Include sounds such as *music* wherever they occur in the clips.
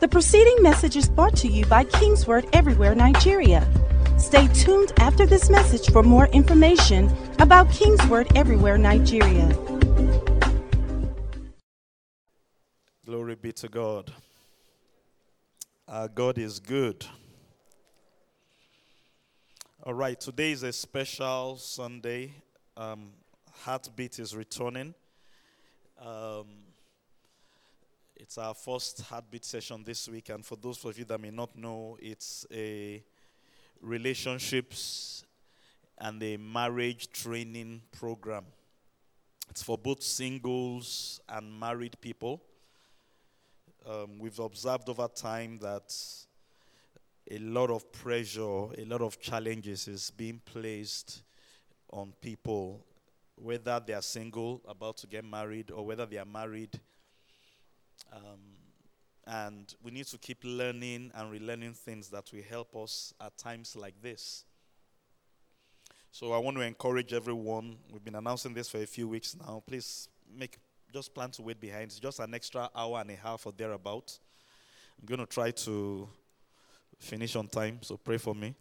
The preceding message is brought to you by Kingsword Everywhere Nigeria. Stay tuned after this message for more information about Kingsword Everywhere Nigeria. Glory be to God. Our God is good. All right, today is a special Sunday. Um, Heartbeat is returning. Um, it's our first Heartbeat session this week, and for those of you that may not know, it's a relationships and a marriage training program. It's for both singles and married people. Um, we've observed over time that a lot of pressure, a lot of challenges is being placed on people, whether they are single, about to get married, or whether they are married. Um, and we need to keep learning and relearning things that will help us at times like this. So I want to encourage everyone. We've been announcing this for a few weeks now. Please make just plan to wait behind. It's just an extra hour and a half or thereabout. I'm going to try to finish on time, so pray for me.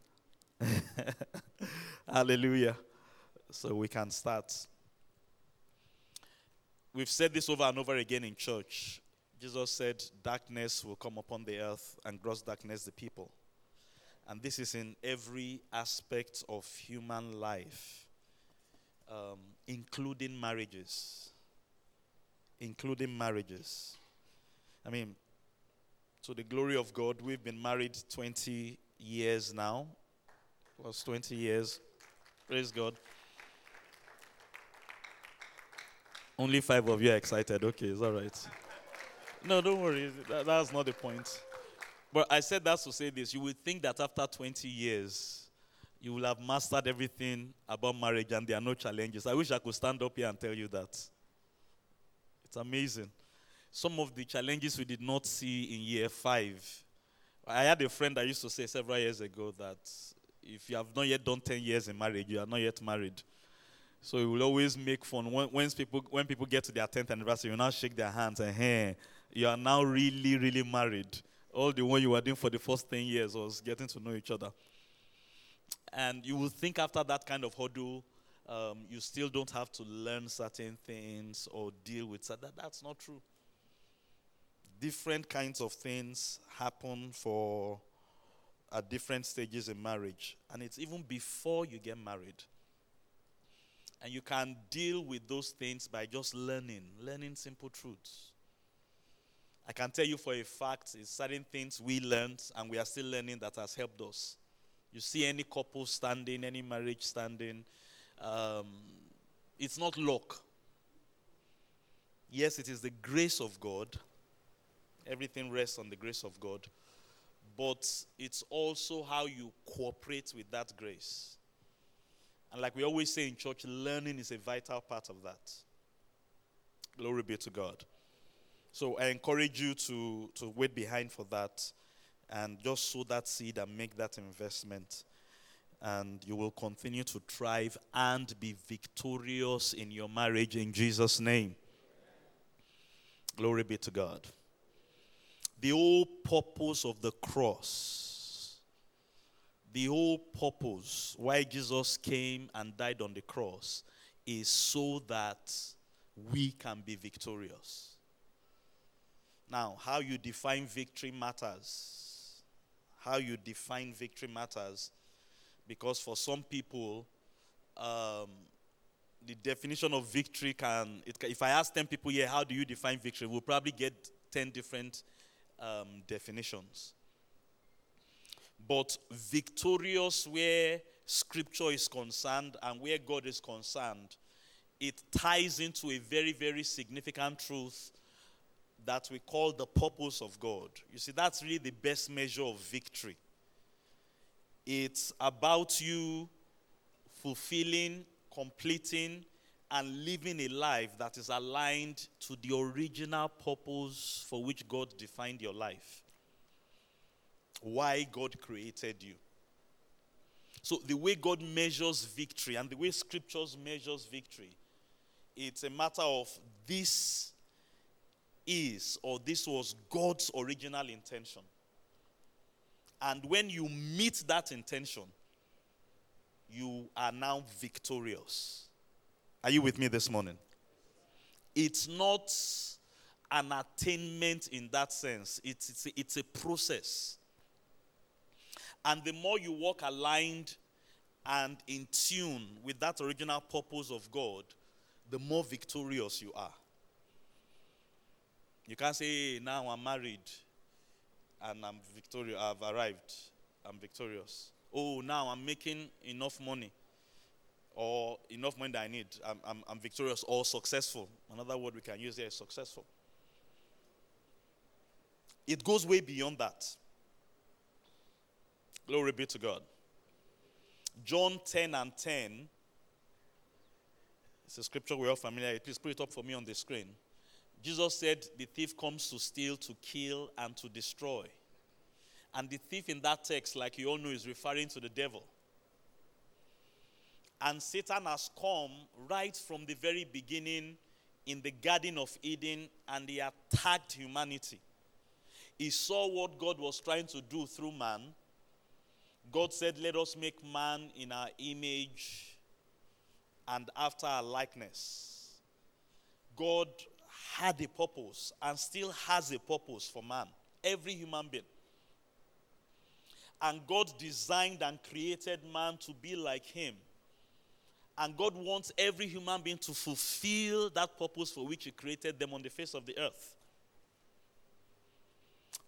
*laughs* Hallelujah. So we can start. We've said this over and over again in church. Jesus said, Darkness will come upon the earth, and gross darkness the people. And this is in every aspect of human life, um, including marriages. Including marriages. I mean, to the glory of God, we've been married 20 years now. Plus 20 years. Praise God. Only five of you are excited. Okay, it's all right. No, don't worry. That, that's not the point. But I said that to say this. You would think that after 20 years, you will have mastered everything about marriage and there are no challenges. I wish I could stand up here and tell you that. It's amazing. Some of the challenges we did not see in year five. I had a friend I used to say several years ago that if you have not yet done 10 years in marriage, you are not yet married. So we will always make fun. When, when, people, when people get to their 10th anniversary, you now shake their hands and, hey, you are now really, really married. All the one you were doing for the first 10 years was getting to know each other. And you will think after that kind of hurdle, um, you still don't have to learn certain things or deal with that. That's not true. Different kinds of things happen for at different stages in marriage, and it's even before you get married. And you can deal with those things by just learning, learning simple truths. I can tell you for a fact, it's certain things we learned and we are still learning that has helped us. You see any couple standing, any marriage standing, um, it's not luck. Yes, it is the grace of God. Everything rests on the grace of God. But it's also how you cooperate with that grace. And like we always say in church, learning is a vital part of that. Glory be to God. So I encourage you to, to wait behind for that and just sow that seed and make that investment. And you will continue to thrive and be victorious in your marriage in Jesus' name. Glory be to God. The whole purpose of the cross, the whole purpose why Jesus came and died on the cross is so that we can be victorious. Now, how you define victory matters. How you define victory matters. Because for some people, um, the definition of victory can, it, if I ask 10 people here, how do you define victory? We'll probably get 10 different um, definitions. But victorious where scripture is concerned and where God is concerned, it ties into a very, very significant truth that we call the purpose of God. You see, that's really the best measure of victory. It's about you fulfilling, completing, and living a life that is aligned to the original purpose for which God defined your life. Why God created you. So, the way God measures victory and the way scriptures measures victory, it's a matter of this is, or this was God's original intention. And when you meet that intention, you are now victorious. Are you with me this morning? It's not an attainment in that sense, it's, it's, a, it's a process. And the more you walk aligned and in tune with that original purpose of God, the more victorious you are. You can't say, now I'm married and I'm victorious, I've arrived, I'm victorious. Oh, now I'm making enough money or enough money that I need. I'm, I'm, I'm victorious or successful. Another word we can use here is successful. It goes way beyond that. Glory be to God. John 10 and 10. It's a scripture we're all familiar with. Please put it up for me on the screen. Jesus said, The thief comes to steal, to kill, and to destroy. And the thief in that text, like you all know, is referring to the devil. And Satan has come right from the very beginning in the Garden of Eden and he attacked humanity. He saw what God was trying to do through man. God said, Let us make man in our image and after our likeness. God had a purpose and still has a purpose for man, every human being. And God designed and created man to be like him. And God wants every human being to fulfill that purpose for which He created them on the face of the earth.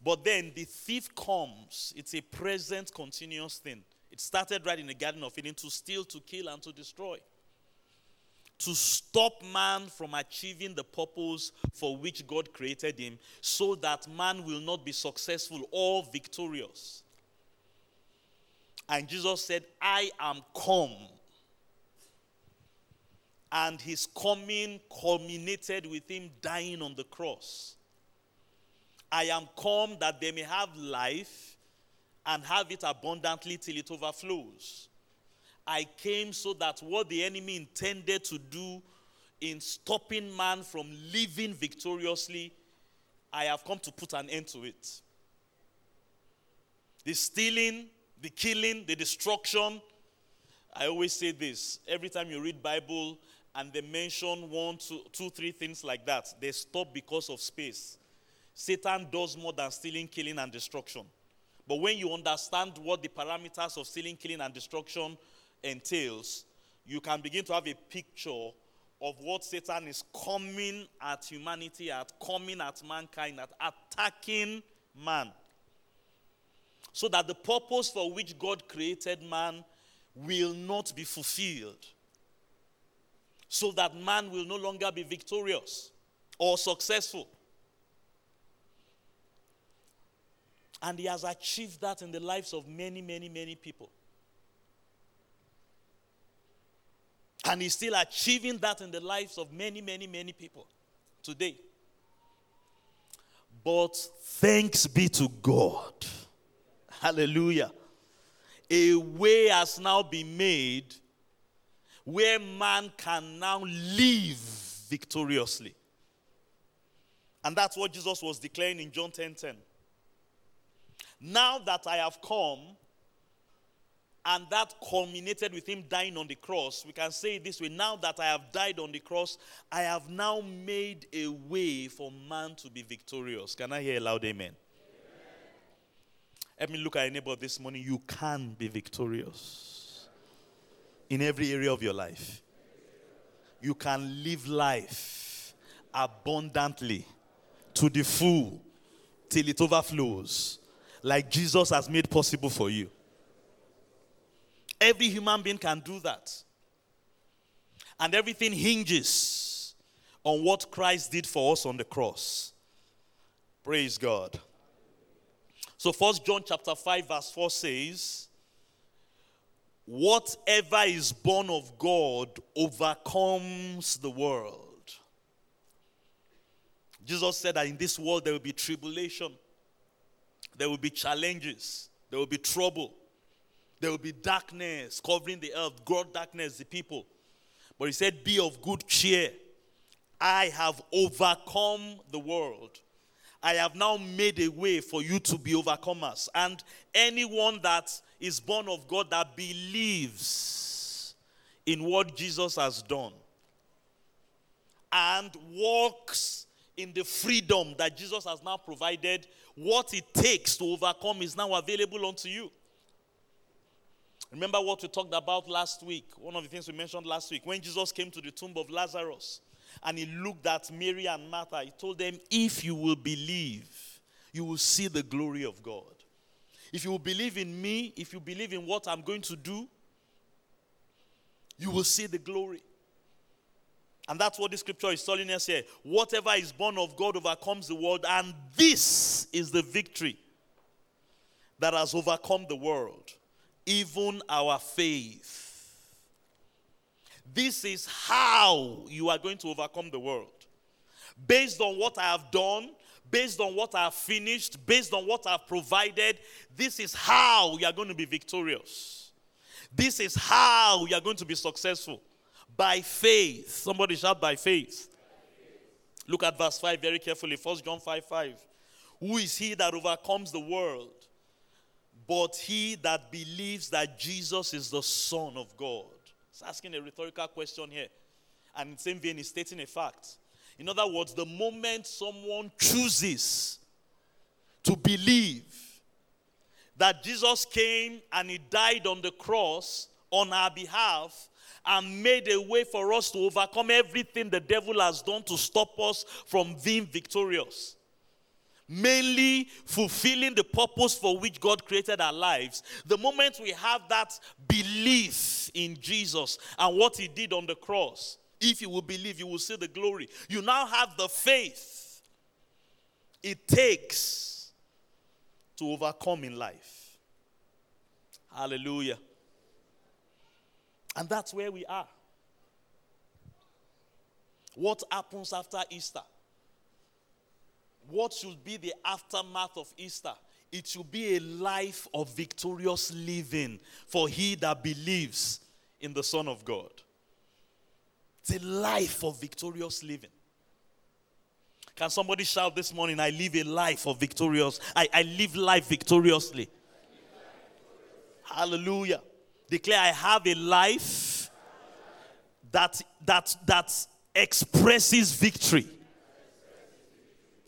But then the thief comes. It's a present, continuous thing. It started right in the Garden of Eden to steal, to kill, and to destroy. To stop man from achieving the purpose for which God created him, so that man will not be successful or victorious. And Jesus said, I am come and his coming culminated with him dying on the cross. I am come that they may have life and have it abundantly till it overflows. I came so that what the enemy intended to do in stopping man from living victoriously, I have come to put an end to it. The stealing, the killing, the destruction. I always say this every time you read Bible and they mention one, two, two, three things like that, they stop because of space. Satan does more than stealing, killing, and destruction. But when you understand what the parameters of stealing, killing, and destruction entails, you can begin to have a picture of what Satan is coming at humanity, at coming at mankind, at attacking man. So that the purpose for which God created man will not be fulfilled so that man will no longer be victorious or successful. And he has achieved that in the lives of many, many, many people. And he's still achieving that in the lives of many, many, many people today. But thanks be to God. Hallelujah. A way has now been made where man can now live victoriously. And that's what Jesus was declaring in John 10 10. Now that I have come, and that culminated with him dying on the cross, we can say it this way now that I have died on the cross, I have now made a way for man to be victorious. Can I hear a loud amen? amen. Let me look at a neighbor this morning. You can be victorious in every area of your life. You can live life abundantly to the full till it overflows, like Jesus has made possible for you. Every human being can do that. And everything hinges on what Christ did for us on the cross. Praise God. So first John chapter 5 verse 4 says, whatever is born of God overcomes the world. Jesus said that in this world there will be tribulation, there will be challenges, there will be trouble, there will be darkness covering the earth, God darkness the people. But he said, Be of good cheer. I have overcome the world. I have now made a way for you to be overcomers. And anyone that is born of God that believes in what Jesus has done and walks in the freedom that Jesus has now provided, what it takes to overcome is now available unto you. Remember what we talked about last week? One of the things we mentioned last week when Jesus came to the tomb of Lazarus and he looked at Mary and Martha, he told them, If you will believe, you will see the glory of God. If you will believe in me, if you believe in what I'm going to do, you will see the glory. And that's what the scripture is telling us here. Whatever is born of God overcomes the world, and this is the victory that has overcome the world, even our faith. This is how you are going to overcome the world. Based on what I have done, based on what I have finished, based on what I have provided, this is how you are going to be victorious. This is how you are going to be successful. By faith. Somebody shout by faith. Look at verse 5 very carefully. 1 John 5 5. Who is he that overcomes the world? But he that believes that Jesus is the Son of God. It's asking a rhetorical question here. And in the same vein, he's stating a fact. In other words, the moment someone chooses to believe that Jesus came and he died on the cross on our behalf and made a way for us to overcome everything the devil has done to stop us from being victorious mainly fulfilling the purpose for which God created our lives, the moment we have that belief in Jesus and what he did on the cross, if you will believe, you will see the glory. You now have the faith it takes to overcome in life. Hallelujah. And that's where we are. What happens after Easter? What should be the aftermath of Easter? It should be a life of victorious living for he that believes in the Son of God. It's a life of victorious living. Can somebody shout this morning, I live a life of victorious, I, I live life victoriously. Hallelujah. Declare, I have a life that that that expresses victory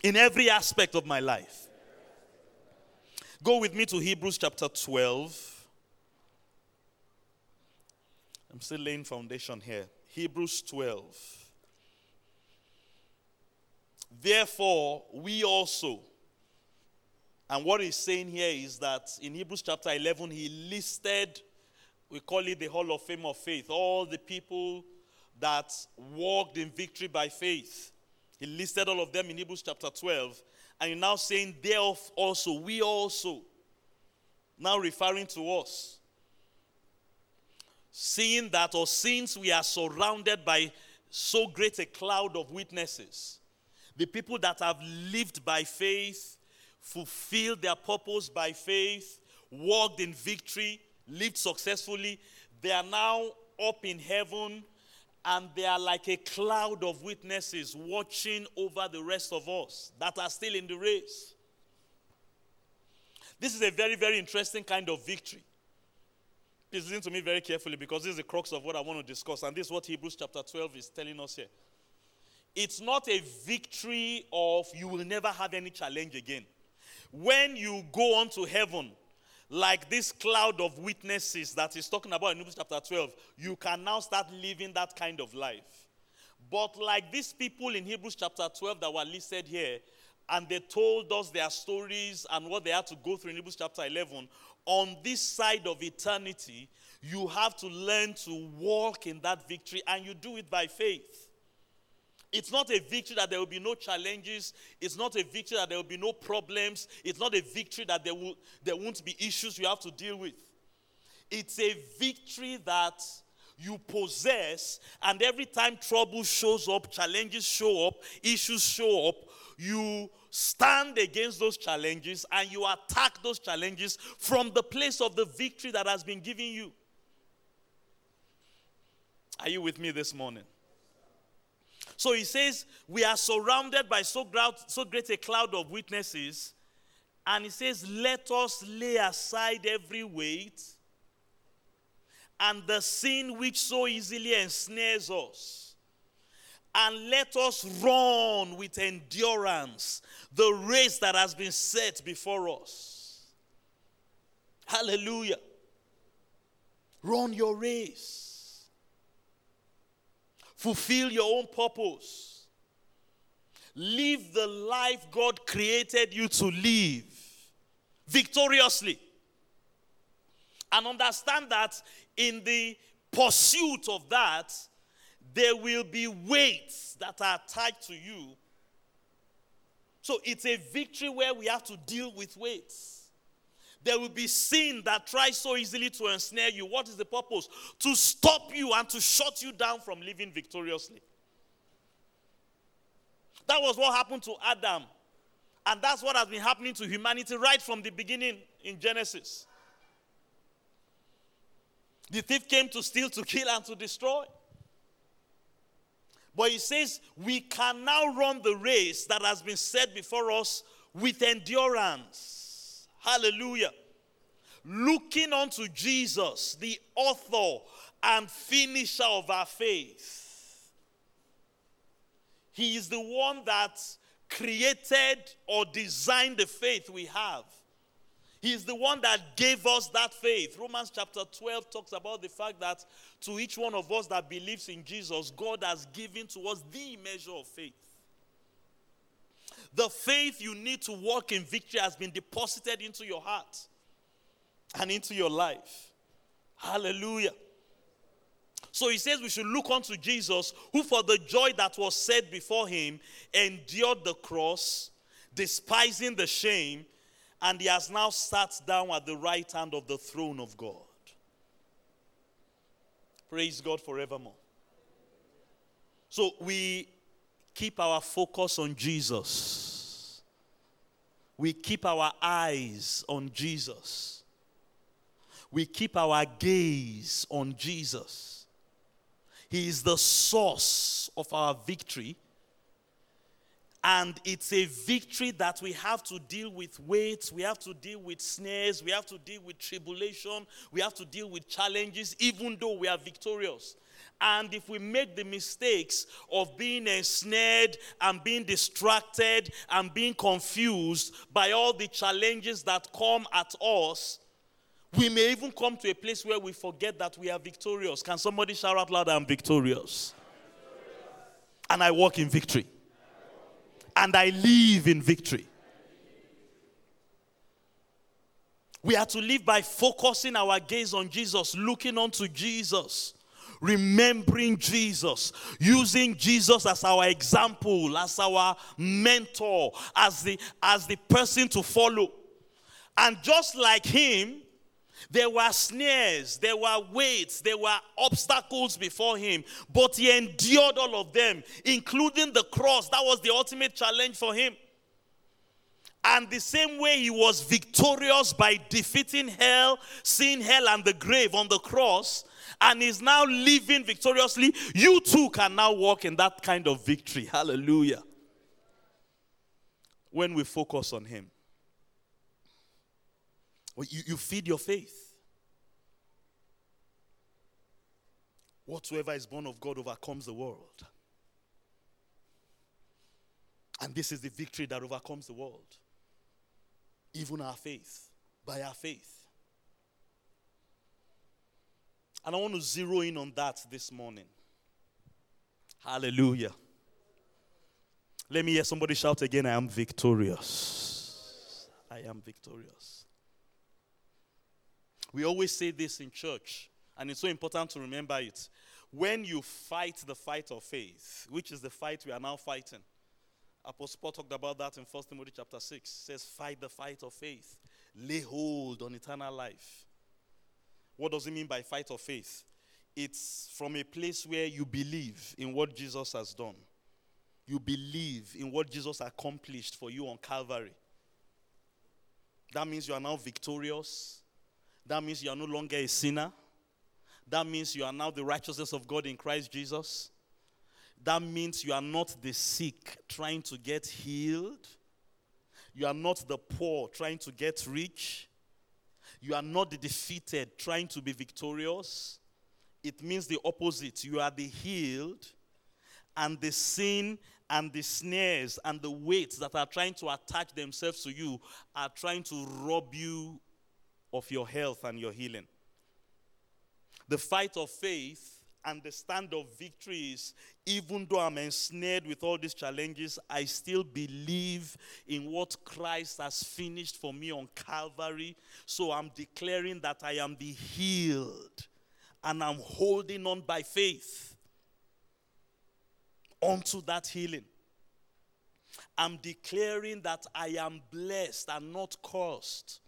in every aspect of my life. Go with me to Hebrews chapter 12. I'm still laying foundation here. Hebrews 12. Therefore, we also, and what he's saying here is that in Hebrews chapter 11, he listed, we call it the Hall of Fame of Faith, all the people that walked in victory by faith. He listed all of them in Hebrews chapter 12. And he's now saying, Thereof also, we also. Now referring to us. Seeing that, or since we are surrounded by so great a cloud of witnesses, the people that have lived by faith, fulfilled their purpose by faith, walked in victory, lived successfully, they are now up in heaven and they are like a cloud of witnesses watching over the rest of us that are still in the race. This is a very, very interesting kind of victory. Please listen to me very carefully because this is the crux of what I want to discuss, and this is what Hebrews chapter 12 is telling us here. It's not a victory of you will never have any challenge again. When you go on to heaven, like this cloud of witnesses that he's talking about in Hebrews chapter 12, you can now start living that kind of life. But like these people in Hebrews chapter 12 that were listed here, and they told us their stories and what they had to go through in Hebrews chapter 11, on this side of eternity, you have to learn to walk in that victory, and you do it by faith. It's not a victory that there will be no challenges. It's not a victory that there will be no problems. It's not a victory that there, will, there won't be issues you have to deal with. It's a victory that you possess, and every time trouble shows up, challenges show up, issues show up, you stand against those challenges and you attack those challenges from the place of the victory that has been given you. Are you with me this morning? So he says, We are surrounded by so, so great a cloud of witnesses. And he says, Let us lay aside every weight and the sin which so easily ensnares us. And let us run with endurance the race that has been set before us. Hallelujah. Run your race. Fulfill your own purpose. Live the life God created you to live victoriously. And understand that in the pursuit of that, there will be weights that are tied to you. So it's a victory where we have to deal with weights. There will be sin that tries so easily to ensnare you. What is the purpose? To stop you and to shut you down from living victoriously. That was what happened to Adam. And that's what has been happening to humanity right from the beginning in Genesis. The thief came to steal, to kill, and to destroy. But he says, we can now run the race that has been set before us with endurance. Hallelujah. Looking unto Jesus, the author and finisher of our faith. He is the one that created or designed the faith we have. He is the one that gave us that faith. Romans chapter 12 talks about the fact that to each one of us that believes in Jesus, God has given to us the measure of faith. The faith you need to walk in victory has been deposited into your heart and into your life. Hallelujah. So he says we should look unto Jesus, who for the joy that was set before him endured the cross, despising the shame and he has now sat down at the right hand of the throne of God. Praise God forevermore. So we keep our focus on Jesus. We keep our eyes on Jesus. We keep our gaze on Jesus. He is the source of our victory and it's a victory that we have to deal with weights, we have to deal with snares, we have to deal with tribulation, we have to deal with challenges, even though we are victorious. And if we make the mistakes of being ensnared and being distracted and being confused by all the challenges that come at us, we may even come to a place where we forget that we are victorious. Can somebody shout out loud, I'm victorious? And I walk in victory and I live in victory. We are to live by focusing our gaze on Jesus, looking unto Jesus, remembering Jesus, using Jesus as our example, as our mentor, as the, as the person to follow. And just like him, there were snares, there were weights, there were obstacles before him, but he endured all of them, including the cross. That was the ultimate challenge for him. And the same way he was victorious by defeating hell, seeing hell and the grave on the cross, and is now living victoriously, you too can now walk in that kind of victory. Hallelujah. When we focus on him. You, you feed your faith. Whatsoever is born of God overcomes the world. And this is the victory that overcomes the world. Even our faith, by our faith. And I want to zero in on that this morning. Hallelujah. Let me hear somebody shout again I am victorious. I am victorious. We always say this in church, and it's so important to remember it. When you fight the fight of faith, which is the fight we are now fighting, Apostle Paul talked about that in 1 Timothy chapter 6. says, Fight the fight of faith, lay hold on eternal life. What does it mean by fight of faith? It's from a place where you believe in what Jesus has done. You believe in what Jesus accomplished for you on Calvary. That means you are now victorious. That means you are no longer a sinner. That means you are now the righteousness of God in Christ Jesus. that means you are not the sick trying to get healed. You are not the poor trying to get rich. You are not the defeated trying to be victorious. It means the opposite. You are the healed, and the sin and the snares and the weights that are trying to attach themselves to you are trying to rob you of your health and your healing. The fight of faith and the stand of victory is even though I'm ensnared with all these challenges, I still believe in what Christ has finished for me on Calvary. So I'm declaring that I am the healed and I'm holding on by faith onto that healing. I'm declaring that I am blessed and not cursed.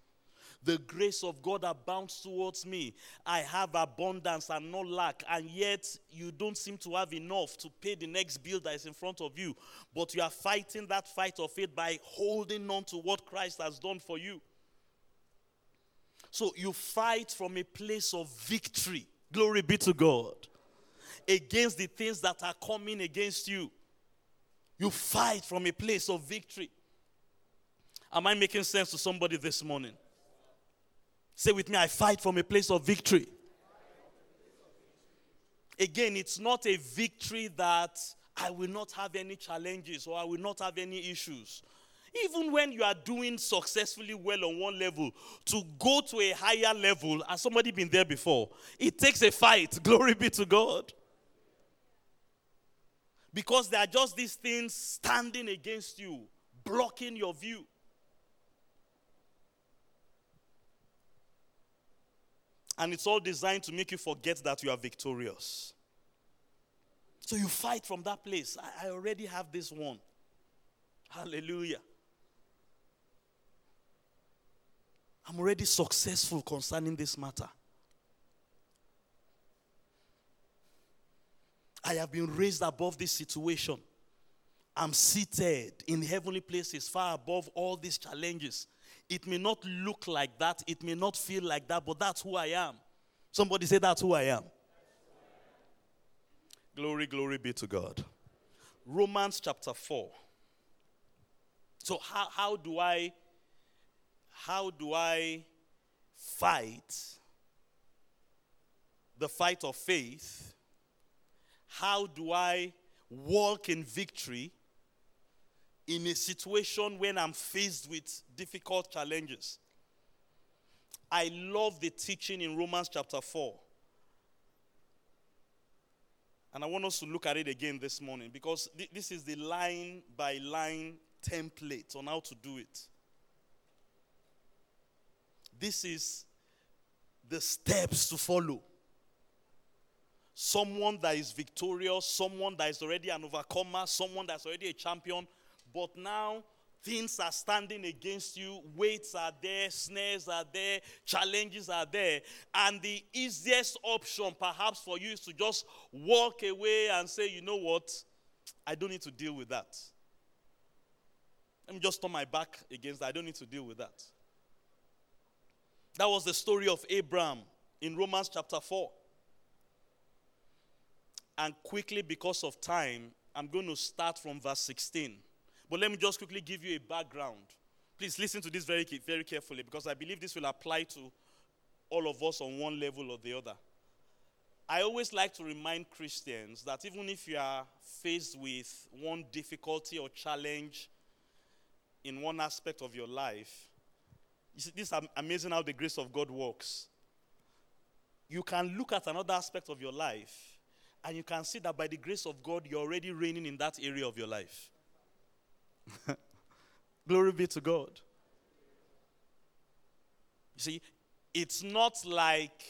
The grace of God abounds towards me. I have abundance and no lack, and yet you don't seem to have enough to pay the next bill that is in front of you. But you are fighting that fight of faith by holding on to what Christ has done for you. So you fight from a place of victory. Glory be to God. Against the things that are coming against you. You fight from a place of victory. Am I making sense to somebody this morning? Say with me, I fight from a place of victory. Again, it's not a victory that I will not have any challenges or I will not have any issues. Even when you are doing successfully well on one level, to go to a higher level, has somebody been there before? It takes a fight. *laughs* Glory be to God. Because there are just these things standing against you, blocking your view. And it's all designed to make you forget that you are victorious. So you fight from that place. I, I already have this one. Hallelujah. I'm already successful concerning this matter. I have been raised above this situation. I'm seated in heavenly places far above all these challenges. It may not look like that, it may not feel like that, but that's who I am. Somebody say, That's who I am. Glory, glory be to God. Romans chapter 4. So how, how do I how do I fight the fight of faith? How do I walk in victory in a situation when I'm faced with difficult challenges. I love the teaching in Romans chapter 4. And I want us to look at it again this morning because th- this is the line by line template on how to do it. This is the steps to follow. Someone that is victorious, someone that is already an overcomer, someone that's already a champion but now things are standing against you, weights are there, snares are there, challenges are there. And the easiest option, perhaps, for you is to just walk away and say, you know what? I don't need to deal with that. Let me just turn my back against that. I don't need to deal with that. That was the story of Abraham in Romans chapter 4. And quickly, because of time, I'm going to start from verse 16. But let me just quickly give you a background. Please listen to this very, very carefully because I believe this will apply to all of us on one level or the other. I always like to remind Christians that even if you are faced with one difficulty or challenge in one aspect of your life, you see, this is amazing how the grace of God works. You can look at another aspect of your life and you can see that by the grace of God, you're already reigning in that area of your life. *laughs* Glory be to God. You see, it's not like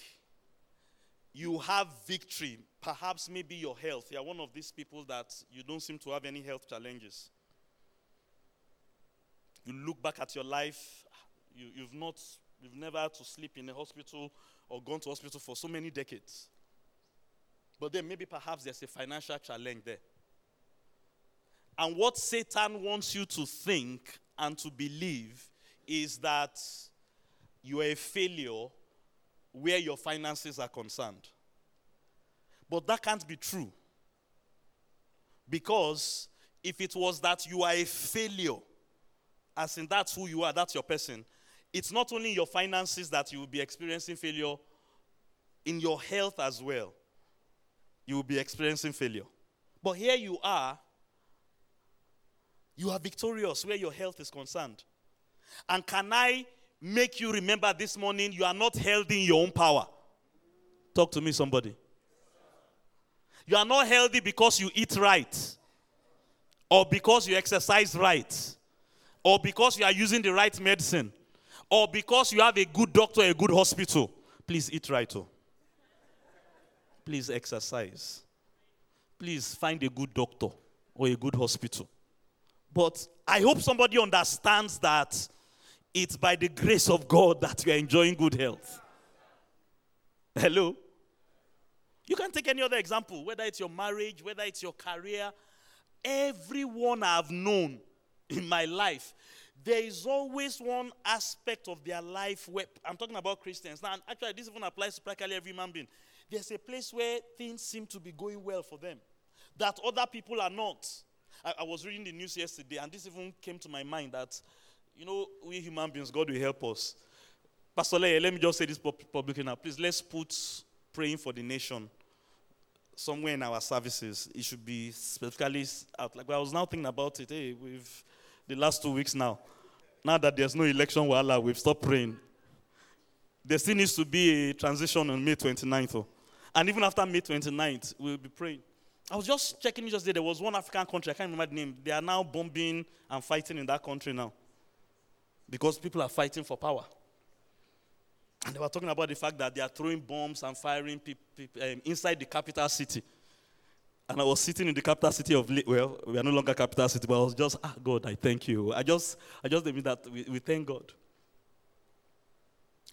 you have victory. Perhaps maybe your health. You're one of these people that you don't seem to have any health challenges. You look back at your life, you, you've not, you've never had to sleep in a hospital or gone to hospital for so many decades. But then maybe perhaps there's a financial challenge there. And what Satan wants you to think and to believe is that you are a failure where your finances are concerned. But that can't be true. Because if it was that you are a failure, as in that's who you are, that's your person, it's not only your finances that you will be experiencing failure, in your health as well, you will be experiencing failure. But here you are, you are victorious where your health is concerned. And can I make you remember this morning you are not held in your own power? Talk to me, somebody. You are not healthy because you eat right, or because you exercise right, or because you are using the right medicine, or because you have a good doctor, a good hospital. Please eat right, too. Please exercise. Please find a good doctor or a good hospital. But I hope somebody understands that it's by the grace of God that you are enjoying good health. Hello? You can take any other example, whether it's your marriage, whether it's your career. Everyone I've known in my life, there is always one aspect of their life where I'm talking about Christians. Now, actually, this even applies to practically every human being. There's a place where things seem to be going well for them that other people are not. I, I was reading the news yesterday, and this even came to my mind that, you know, we human beings, God will help us. Pastor Leia, let me just say this publicly now. Please, let's put praying for the nation somewhere in our services. It should be specifically out. Like I was now thinking about it. Hey, we've the last two weeks now. Now that there's no election, voila, we've stopped praying. There still needs to be a transition on May 29th. Oh. And even after May 29th, we'll be praying. I was just checking just there. There was one African country, I can't remember the name. They are now bombing and fighting in that country now. Because people are fighting for power. And they were talking about the fact that they are throwing bombs and firing people um, inside the capital city. And I was sitting in the capital city of, well, we are no longer capital city, but I was just, ah, God, I thank you. I just, I just admit that we, we thank God.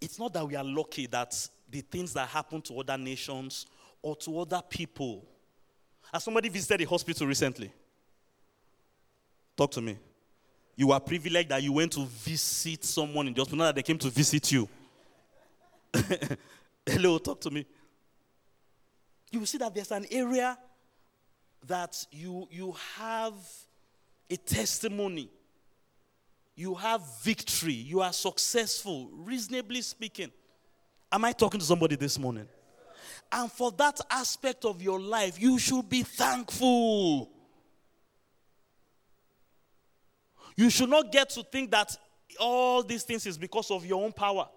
It's not that we are lucky that the things that happen to other nations or to other people. As somebody visited a hospital recently, talk to me. You are privileged that you went to visit someone in the hospital, not that they came to visit you. *laughs* Hello, talk to me. You will see that there's an area that you, you have a testimony, you have victory, you are successful, reasonably speaking. Am I talking to somebody this morning? And for that aspect of your life, you should be thankful. You should not get to think that all these things is because of your own power.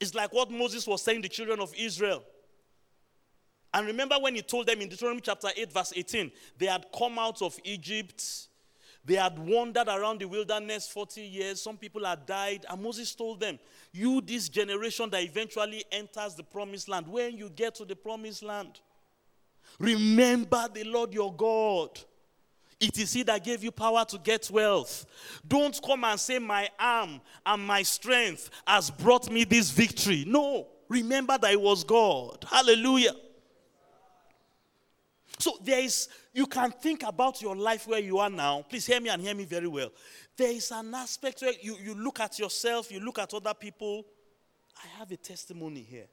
It's like what Moses was saying to the children of Israel. And remember when he told them in Deuteronomy chapter 8, verse 18, they had come out of Egypt they had wandered around the wilderness 40 years. Some people had died. And Moses told them, You, this generation that eventually enters the promised land, when you get to the promised land, remember the Lord your God. It is He that gave you power to get wealth. Don't come and say, My arm and my strength has brought me this victory. No, remember that it was God. Hallelujah. So there is, you can think about your life where you are now. Please hear me and hear me very well. There is an aspect where you, you look at yourself, you look at other people. I have a testimony here.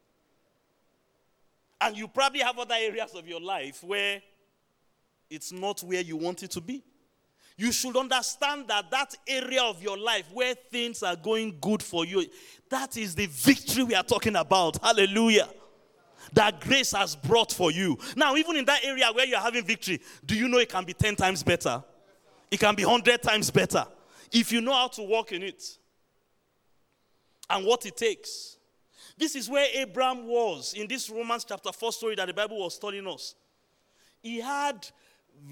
And you probably have other areas of your life where it's not where you want it to be. You should understand that that area of your life where things are going good for you, that is the victory we are talking about. Hallelujah that grace has brought for you. Now, even in that area where you're having victory, do you know it can be 10 times better? It can be 100 times better if you know how to walk in it and what it takes. This is where Abraham was in this Romans chapter 4 story that the Bible was telling us. He had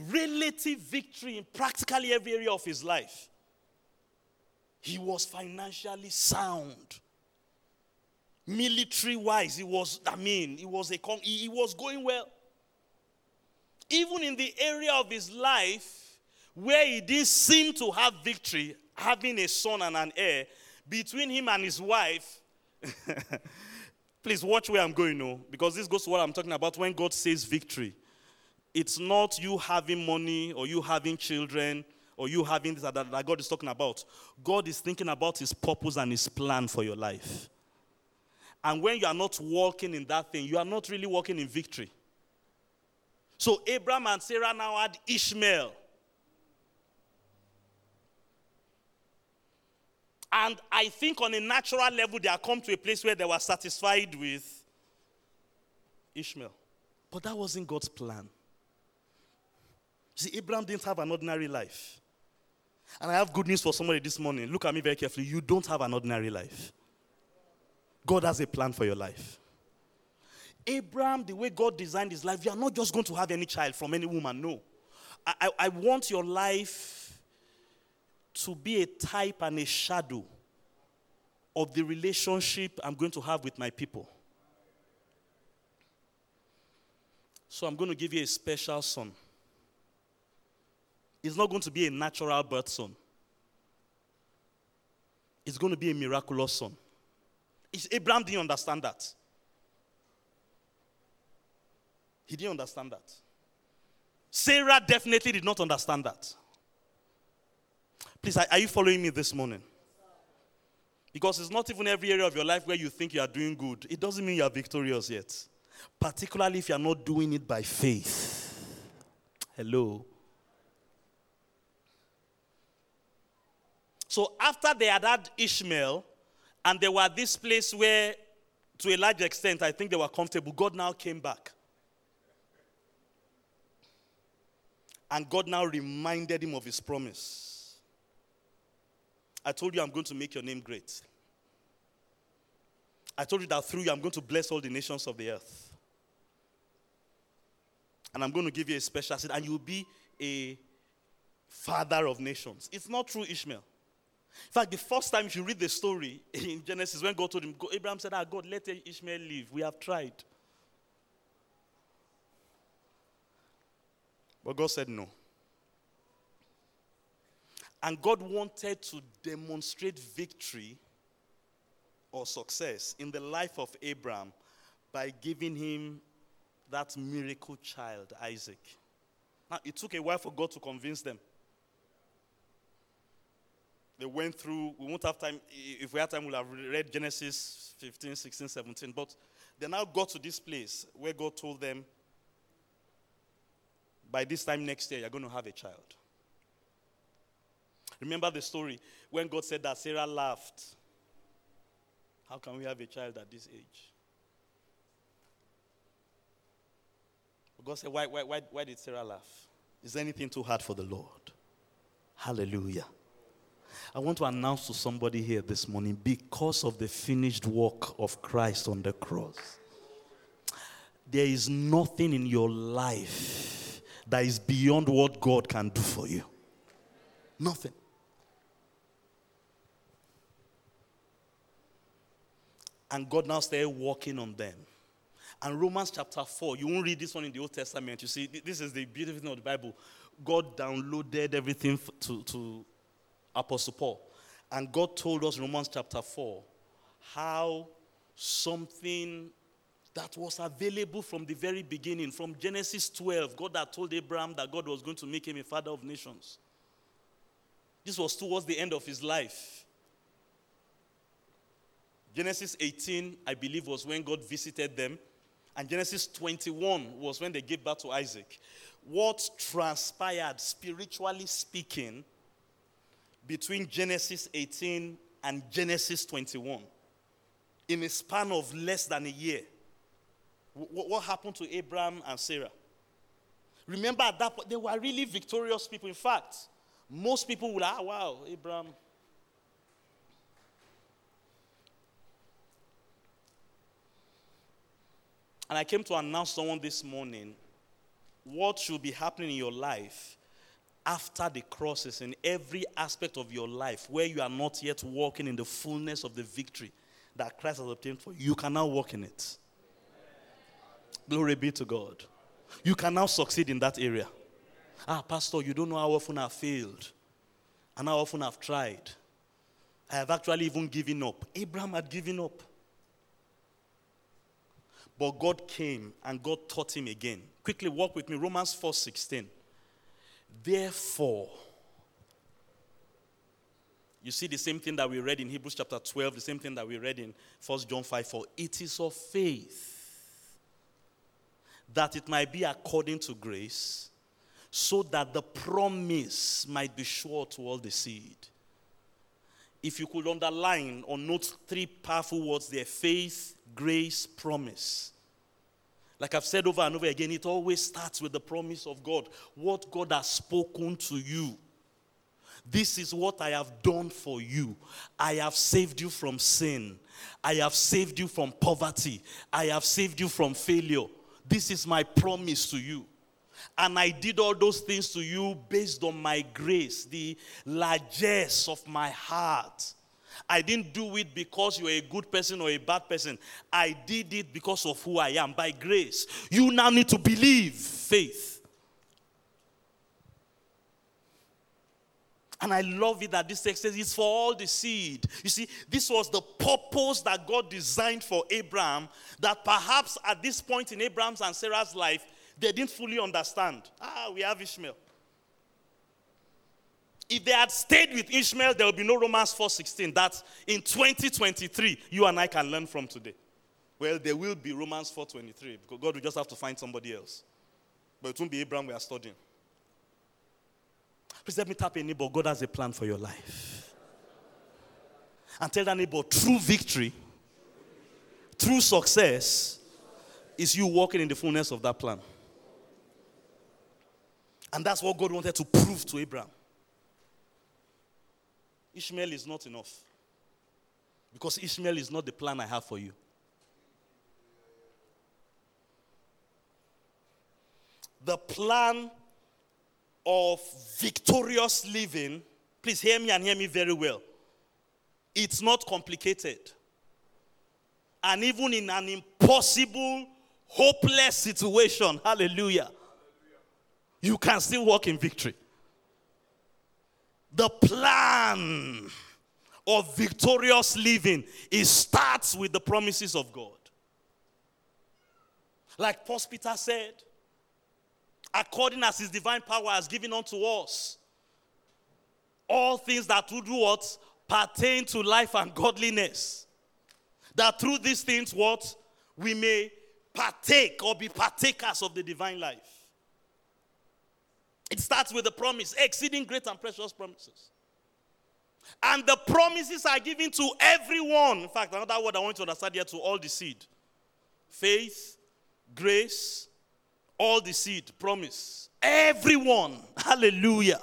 relative victory in practically every area of his life. He was financially sound military wise, he was, I mean, he was, a, he, was going well. Even in the area of his life where he didn't seem to have victory, having a son and an heir, between him and his wife, *laughs* please watch where I'm going now, because this goes to what I'm talking about when God says victory. It's not you having money or you having children or you having this that, that God is talking about. God is thinking about his purpose and his plan for your life. And when you are not walking in that thing, you are not really walking in victory. So Abraham and Sarah now had Ishmael. And I think on a natural level, they have come to a place where they were satisfied with Ishmael. But that wasn't God's plan. See, Abraham didn't have an ordinary life. And I have good news for somebody this morning. Look at me very carefully. You don't have an ordinary life. God has a plan for your life. Abraham, the way God designed his life, you are not just going to have any child from any woman. No. I, I, I want your life to be a type and a shadow of the relationship I'm going to have with my people. So I'm going to give you a special son. It's not going to be a natural birth son. It's going to be a miraculous son. Abraham didn't understand that. He didn't understand that. Sarah definitely did not understand that. Please, are, are you following me this morning? Because it's not even every area of your life where you think you are doing good. It doesn't mean you are victorious yet. Particularly if you are not doing it by faith. Hello. So after they had had Ishmael, and they were at this place where, to a large extent, I think they were comfortable, God now came back. And God now reminded him of his promise. I told you I'm going to make your name great. I told you that through you I'm going to bless all the nations of the earth. And I'm going to give you a special seed, and you'll be a father of nations. It's not true, Ishmael. In fact, the first time if you read the story *laughs* in Genesis, when God told him, Abraham said, Ah, God, let Ishmael live. We have tried. But God said no. And God wanted to demonstrate victory or success in the life of Abraham by giving him that miracle child, Isaac. Now, it took a while for God to convince them. They went through, we won't have time, if we had time, we'll have read Genesis 15, 16, 17. But they now got to this place where God told them, by this time next year, you're going to have a child. Remember the story when God said that Sarah laughed. How can we have a child at this age? But God said, why, why, why, why did Sarah laugh? Is anything too hard for the Lord? Hallelujah. I want to announce to somebody here this morning because of the finished work of Christ on the cross, there is nothing in your life that is beyond what God can do for you. Nothing. And God now started working on them. And Romans chapter 4, you won't read this one in the Old Testament. You see, this is the beautiful thing of the Bible. God downloaded everything to, to Apostle Paul. And God told us Romans chapter 4 how something that was available from the very beginning, from Genesis 12, God had told Abraham that God was going to make him a father of nations. This was towards the end of his life. Genesis 18, I believe, was when God visited them. And Genesis 21 was when they gave birth to Isaac. What transpired, spiritually speaking, between Genesis 18 and Genesis 21 in a span of less than a year. What happened to Abraham and Sarah? Remember at that point, they were really victorious people. In fact, most people would, ah, wow, Abraham. And I came to announce someone this morning what should be happening in your life after the crosses in every aspect of your life where you are not yet walking in the fullness of the victory that Christ has obtained for you. You can now walk in it. Glory be to God. You can now succeed in that area. Ah, Pastor, you don't know how often I've failed and how often I've tried. I have actually even given up. Abraham had given up. But God came and God taught him again. Quickly walk with me. Romans 4 16. Therefore, you see the same thing that we read in Hebrews chapter 12, the same thing that we read in 1 John 5 4. It is of faith that it might be according to grace, so that the promise might be sure to all the seed. If you could underline or note three powerful words there faith, grace, promise. Like I've said over and over again, it always starts with the promise of God. What God has spoken to you. This is what I have done for you. I have saved you from sin. I have saved you from poverty. I have saved you from failure. This is my promise to you. And I did all those things to you based on my grace, the largesse of my heart. I didn't do it because you're a good person or a bad person. I did it because of who I am, by grace. You now need to believe faith. And I love it that this text says it's for all the seed. You see, this was the purpose that God designed for Abraham, that perhaps at this point in Abraham's and Sarah's life, they didn't fully understand. Ah, we have Ishmael. If they had stayed with Ishmael, there would be no Romans 4:16. That in 2023, you and I can learn from today. Well, there will be Romans 4:23 because God will just have to find somebody else. But it won't be Abraham we are studying. Please let me tap a neighbor. God has a plan for your life. And tell that neighbor, true victory, true success is you walking in the fullness of that plan. And that's what God wanted to prove to Abraham. Ishmael is not enough. Because Ishmael is not the plan I have for you. The plan of victorious living, please hear me and hear me very well. It's not complicated. And even in an impossible, hopeless situation, hallelujah, you can still walk in victory. The plan of victorious living it starts with the promises of God. Like Paul Peter said, according as his divine power has given unto us all things that will do what? Pertain to life and godliness. That through these things what? We may partake or be partakers of the divine life it starts with the promise exceeding great and precious promises and the promises are given to everyone in fact another word i want to understand here to all the seed faith grace all the seed, promise. Everyone. Hallelujah.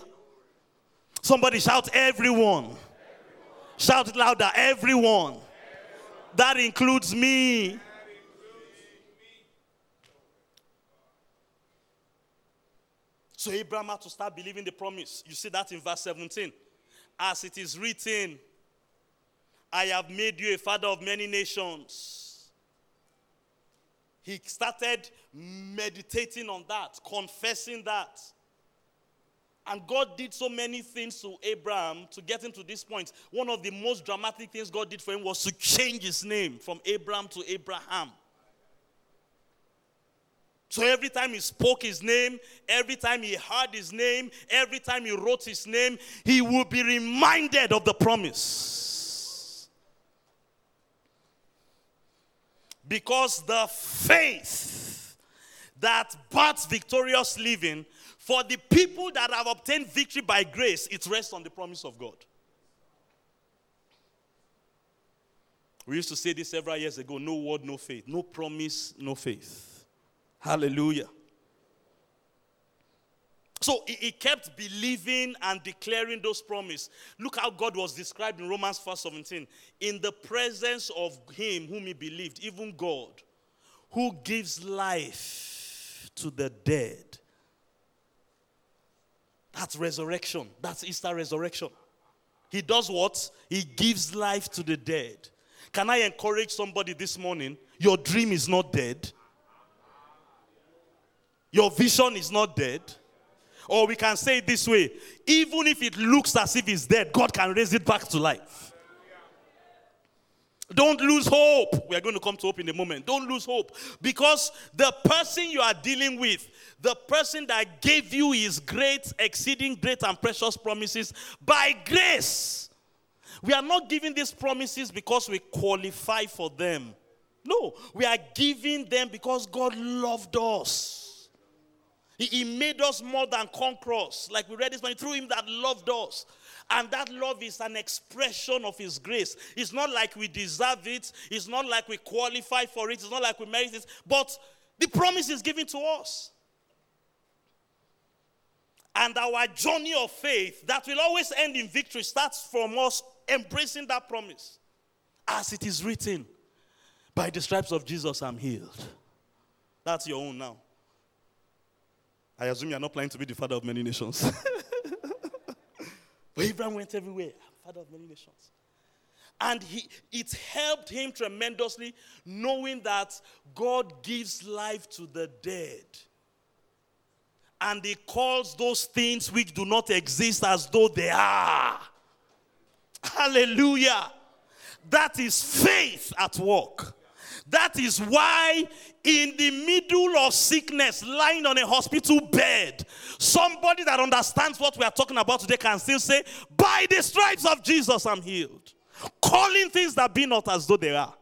Somebody shout, everyone. everyone. Shout it louder, everyone. everyone. That includes me. So Abraham had to start believing the promise. You see that in verse 17. As it is written, I have made you a father of many nations he started meditating on that, confessing that. And God did so many things to Abraham to get him to this point. One of the most dramatic things God did for him was to change his name from Abram to Abraham. So every time he spoke his name, every time he heard his name, every time he wrote his name, he would be reminded of the promise. Because the faith that births victorious living for the people that have obtained victory by grace, it rests on the promise of God. We used to say this several years ago no word, no faith. No promise, no faith. Hallelujah. So he, kept believing and declaring those promises. Look how God was described in Romans 4 17. In the presence of him whom he believed, even God, who gives life to the dead. That's resurrection. That's Easter resurrection. He does what? He gives life to the dead. Can I encourage somebody this morning? Your dream is not dead. Your vision is not dead. Or we can say it this way even if it looks as if it's dead, God can raise it back to life. Don't lose hope. We are going to come to hope in a moment. Don't lose hope. Because the person you are dealing with, the person that gave you his great, exceeding great, and precious promises by grace. We are not giving these promises because we qualify for them. No, we are giving them because God loved us. He, made us more than conquerors. Like we read this morning, through Him that loved us. And that love is an expression of His grace. It's not like we deserve it, it's not like we qualify for it, it's not like we merit it, but the promise is given to us. And our journey of faith that will always end in victory starts from us embracing that promise. As it is written, by the stripes of Jesus, I'm healed. That's your own now. I assume you're not planning to be the father of many nations. *laughs* but Abraham went everywhere, father of many nations. And he, it helped him tremendously knowing that God gives life to the dead. And he calls those things which do not exist as though they are. Hallelujah. That is faith at work. That is why, in the middle of sickness, lying on a hospital bed, somebody that understands what we are talking about today can still say, By the stripes of Jesus, I'm healed. Calling things that be not as though they are.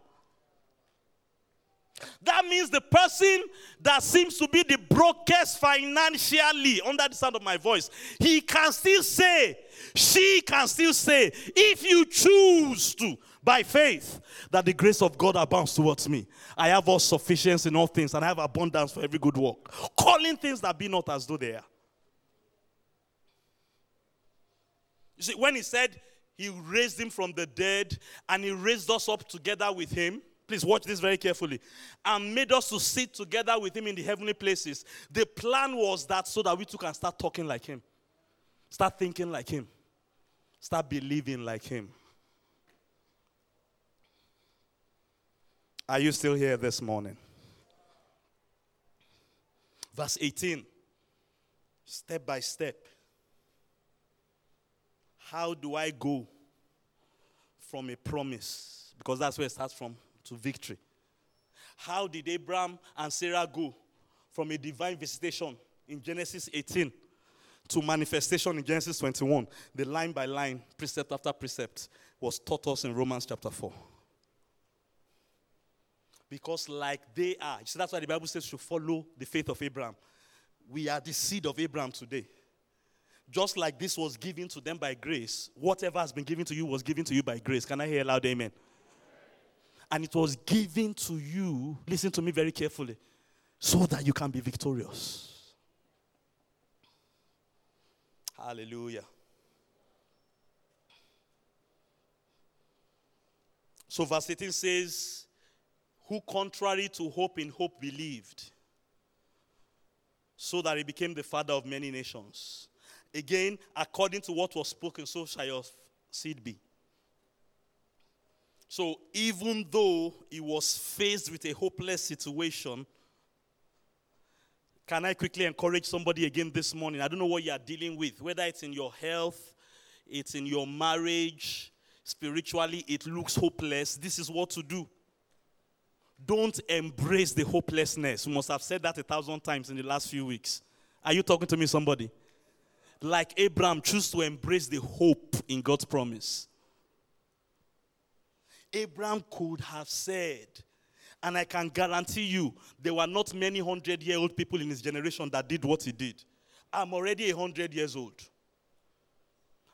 That means the person that seems to be the brokest financially, under the sound of my voice, he can still say, she can still say, if you choose to, by faith that the grace of God abounds towards me. I have all sufficiency in all things and I have abundance for every good work. Calling things that be not as though they are. You see, when he said he raised him from the dead and he raised us up together with him, please watch this very carefully, and made us to sit together with him in the heavenly places. The plan was that so that we too can start talking like him, start thinking like him, start believing like him. Are you still here this morning? Verse 18. Step by step. How do I go from a promise? Because that's where it starts from to victory. How did Abraham and Sarah go from a divine visitation in Genesis 18 to manifestation in Genesis 21? The line by line, precept after precept, was taught us in Romans chapter 4 because like they are. So that's why the Bible says to follow the faith of Abraham. We are the seed of Abraham today. Just like this was given to them by grace, whatever has been given to you was given to you by grace. Can I hear a loud amen? And it was given to you, listen to me very carefully, so that you can be victorious. Hallelujah. So, verse 18 says, who, contrary to hope in hope, believed, so that he became the father of many nations. Again, according to what was spoken, so shall your seed be. So, even though he was faced with a hopeless situation, can I quickly encourage somebody again this morning? I don't know what you are dealing with, whether it's in your health, it's in your marriage, spiritually, it looks hopeless. This is what to do. Don't embrace the hopelessness. We must have said that a thousand times in the last few weeks. Are you talking to me, somebody? Like Abraham, choose to embrace the hope in God's promise. Abraham could have said, and I can guarantee you, there were not many hundred year old people in his generation that did what he did. I'm already a hundred years old.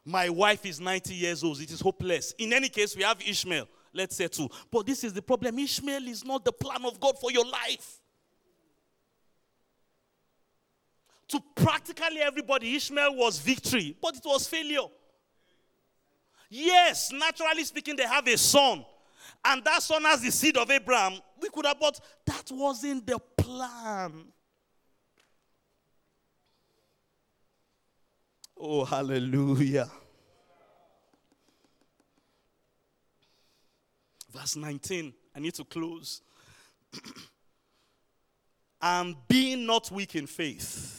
My wife is 90 years old. It is hopeless. In any case, we have Ishmael let's say two. But this is the problem Ishmael is not the plan of God for your life. To practically everybody, Ishmael was victory, but it was failure. Yes, naturally speaking, they have a son, and that son has the seed of Abraham. We could have, but that wasn't the plan. Oh, hallelujah. Verse 19. I need to close. *clears throat* and being not weak in faith.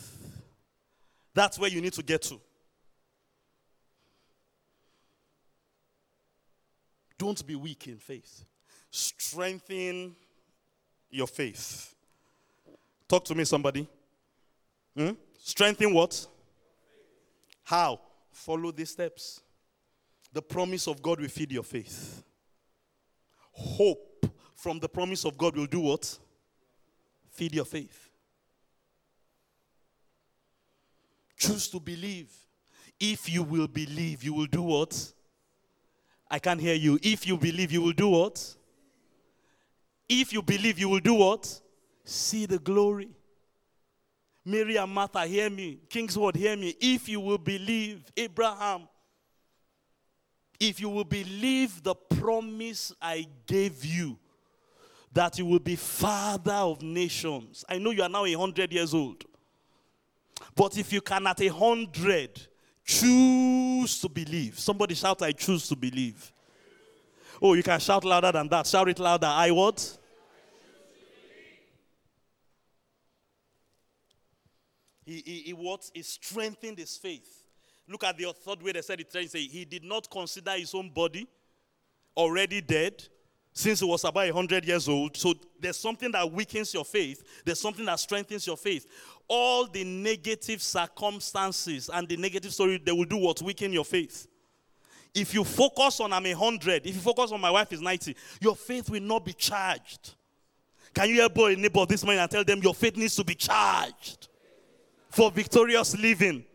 That's where you need to get to. Don't be weak in faith. Strengthen your faith. Talk to me, somebody. Hmm? Strengthen what? How? Follow these steps. The promise of God will feed your faith hope from the promise of God will do what? Feed your faith. Choose to believe. If you will believe, you will do what? I can't hear you. If you believe, you will do what? If you believe, you will do what? See the glory. Mary and Martha, hear me. Kingsword, hear me. If you will believe, Abraham, if you will believe the promise I gave you, that you will be father of nations. I know you are now a hundred years old. But if you can at a hundred choose to believe, somebody shout, I choose to believe. Oh, you can shout louder than that. Shout it louder. I what? He, he, he what? He strengthened his faith. Look at the third way they said it. Say he did not consider his own body already dead since he was about 100 years old. So there's something that weakens your faith, there's something that strengthens your faith. All the negative circumstances and the negative story, they will do what? Weaken your faith. If you focus on I'm 100, if you focus on my wife is 90, your faith will not be charged. Can you help a neighbor this morning and tell them your faith needs to be charged for victorious living?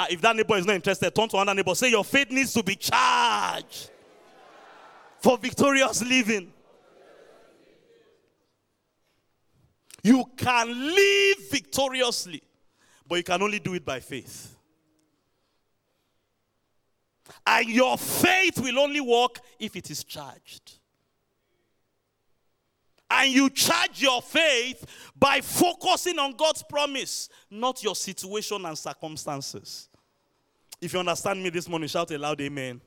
Uh, if that neighbor is not interested, turn to another neighbor. Say your faith needs to be charged for victorious living. You can live victoriously, but you can only do it by faith. And your faith will only work if it is charged. And you charge your faith by focusing on God's promise, not your situation and circumstances. If you understand me this morning, shout a loud amen.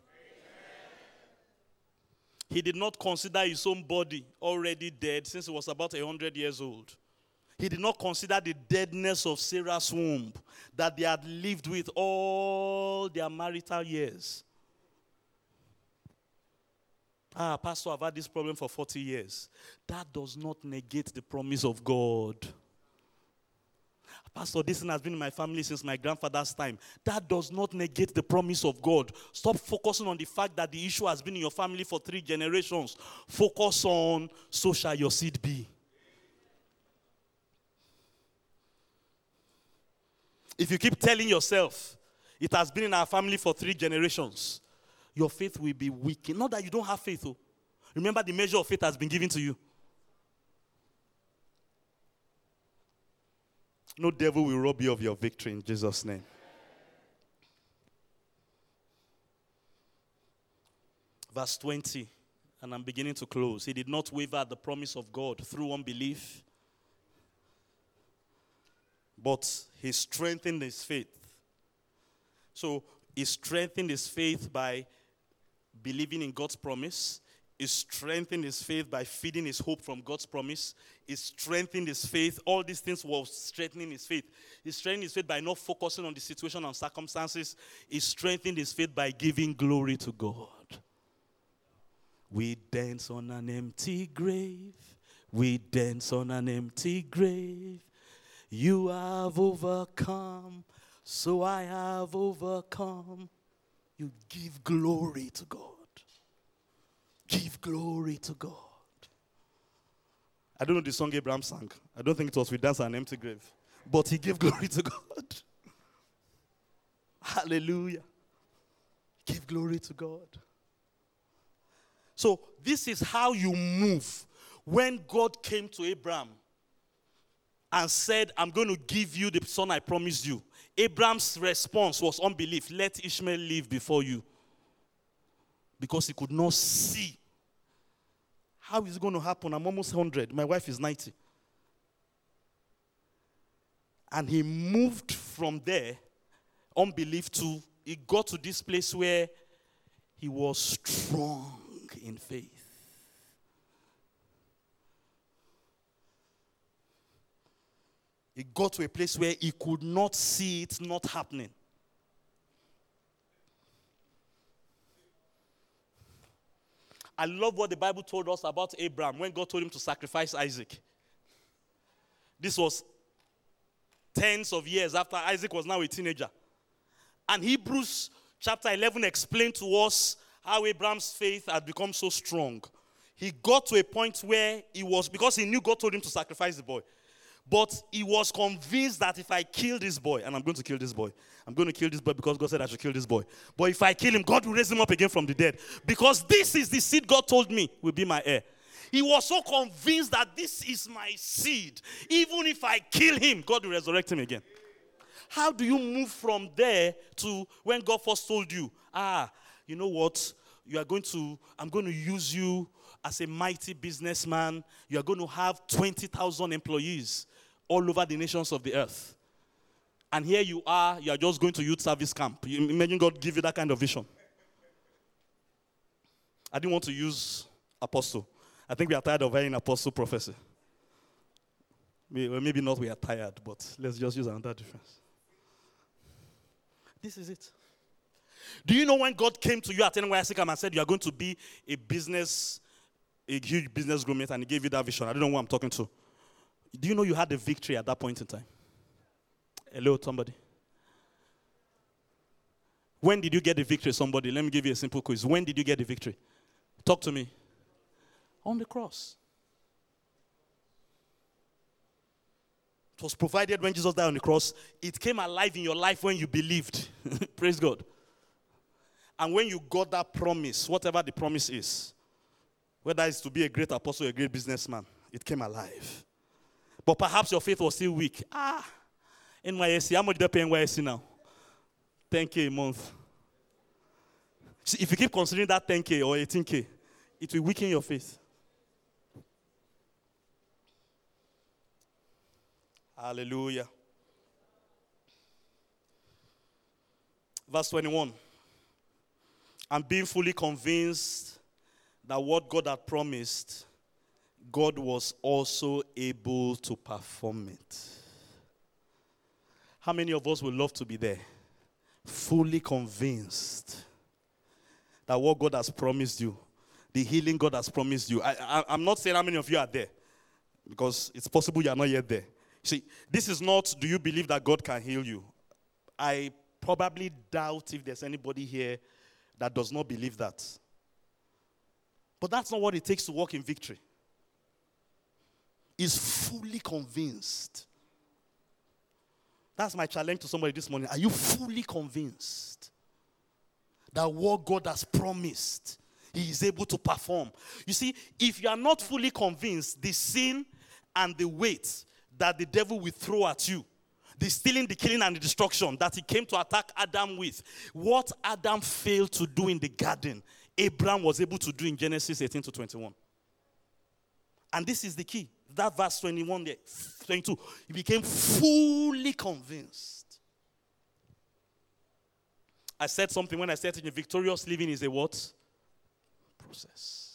He did not consider his own body already dead since he was about 100 years old. He did not consider the deadness of Sarah's womb that they had lived with all their marital years. Ah, Pastor, I've had this problem for 40 years. That does not negate the promise of God. Pastor, this thing has been in my family since my grandfather's time. That does not negate the promise of God. Stop focusing on the fact that the issue has been in your family for three generations. Focus on so shall your seed be. If you keep telling yourself it has been in our family for three generations, your faith will be weak. Not that you don't have faith, though. Remember, the measure of faith has been given to you. No devil will rob you of your victory in Jesus' name. Verse 20, and I'm beginning to close. He did not waver at the promise of God through unbelief, but he strengthened his faith. So he strengthened his faith by believing in God's promise he strengthened his faith by feeding his hope from God's promise. He strengthened his faith. All these things were strengthening his faith. He strengthened his faith by not focusing on the situation and circumstances. He strengthened his faith by giving glory to God. We dance on an empty grave. We dance on an empty grave. You have overcome, so I have overcome. You give glory to God. Give glory to God. I don't know the song Abraham sang. I don't think it was with dance an empty grave. But he gave *laughs* glory to God. Hallelujah. Give glory to God. So, this is how you move. When God came to Abraham and said, I'm going to give you the son I promised you, Abraham's response was unbelief. Let Ishmael live before you because he could not see. How is it going to happen? I'm almost 100. My wife is 90. And he moved from there, unbelief, to he got to this place where he was strong in faith. He got to a place where he could not see it not happening. I love what the Bible told us about Abraham when God told him to sacrifice Isaac. This was tens of years after Isaac was now a teenager. And Hebrews chapter 11 explained to us how Abraham's faith had become so strong. he got to a point where he was, because he knew God told him to sacrifice the boy. But he was convinced that if I kill this boy, and I'm going to kill this boy, I'm going to kill this boy because God said I should kill this boy. But if I kill him, God will raise him up again from the dead. Because this is the seed God told me will be my heir. He was so convinced that this is my seed. Even if I kill him, God will resurrect him again. How do you move from there to when God first told you, ah, you know what? You are going to, I'm going to use you as a mighty businessman. You are going to have 20,000 employees all over the nations of the earth. And here you are, you are just going to youth service camp. You imagine God give you that kind of vision. I didn't want to use apostle. I think we are tired of hearing apostle prophecy. Maybe not we are tired, but let's just use another difference. This is it. Do you know when God came to you at NYSC and said you are going to be a business, a huge business growth, and he gave you that vision? I don't know who I'm talking to. Do you know you had a victory at that point in time? Hello, somebody. When did you get the victory, somebody? Let me give you a simple quiz. When did you get the victory? Talk to me. On the cross. It was provided when Jesus died on the cross. It came alive in your life when you believed. *laughs* Praise God. And when you got that promise, whatever the promise is, whether it's to be a great apostle or a great businessman, it came alive. But perhaps your faith was still weak. Ah, NYSC, how much do they pay NYSC now? 10K a month. See, if you keep considering that 10K or 18K, it will weaken your faith. Hallelujah. Verse 21. And being fully convinced that what God had promised, God was also able to perform it. How many of us would love to be there? Fully convinced that what God has promised you, the healing God has promised you. I, am not saying how many of you are there, because it's possible you are not yet there. See, this is not do you believe that God can heal you? I probably doubt if there's anybody here that does not believe that. But that's not what it takes to walk in victory. Is fully convinced. That's my challenge to somebody this morning. Are you fully convinced that what God has promised, He is able to perform? You see, if you are not fully convinced, the sin and the weight that the devil will throw at you the stealing, the killing, and the destruction that he came to attack Adam with. What Adam failed to do in the garden, Abraham was able to do in Genesis 18 to 21. And this is the key. That verse 21 there, 22. He became fully convinced. I said something when I said in victorious living is a what? Process.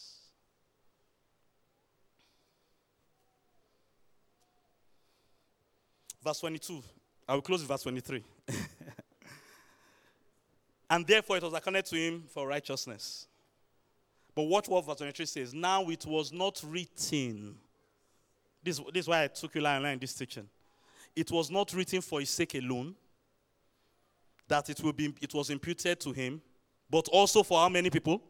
Verse 22. I will close with verse 23. *laughs* and therefore it was accounted to him for righteousness. But watch what verse 23 says. Now it was not written. This, this is why I took you line line in this teaching. It was not written for his sake alone that it will be it was imputed to him, but also for how many people?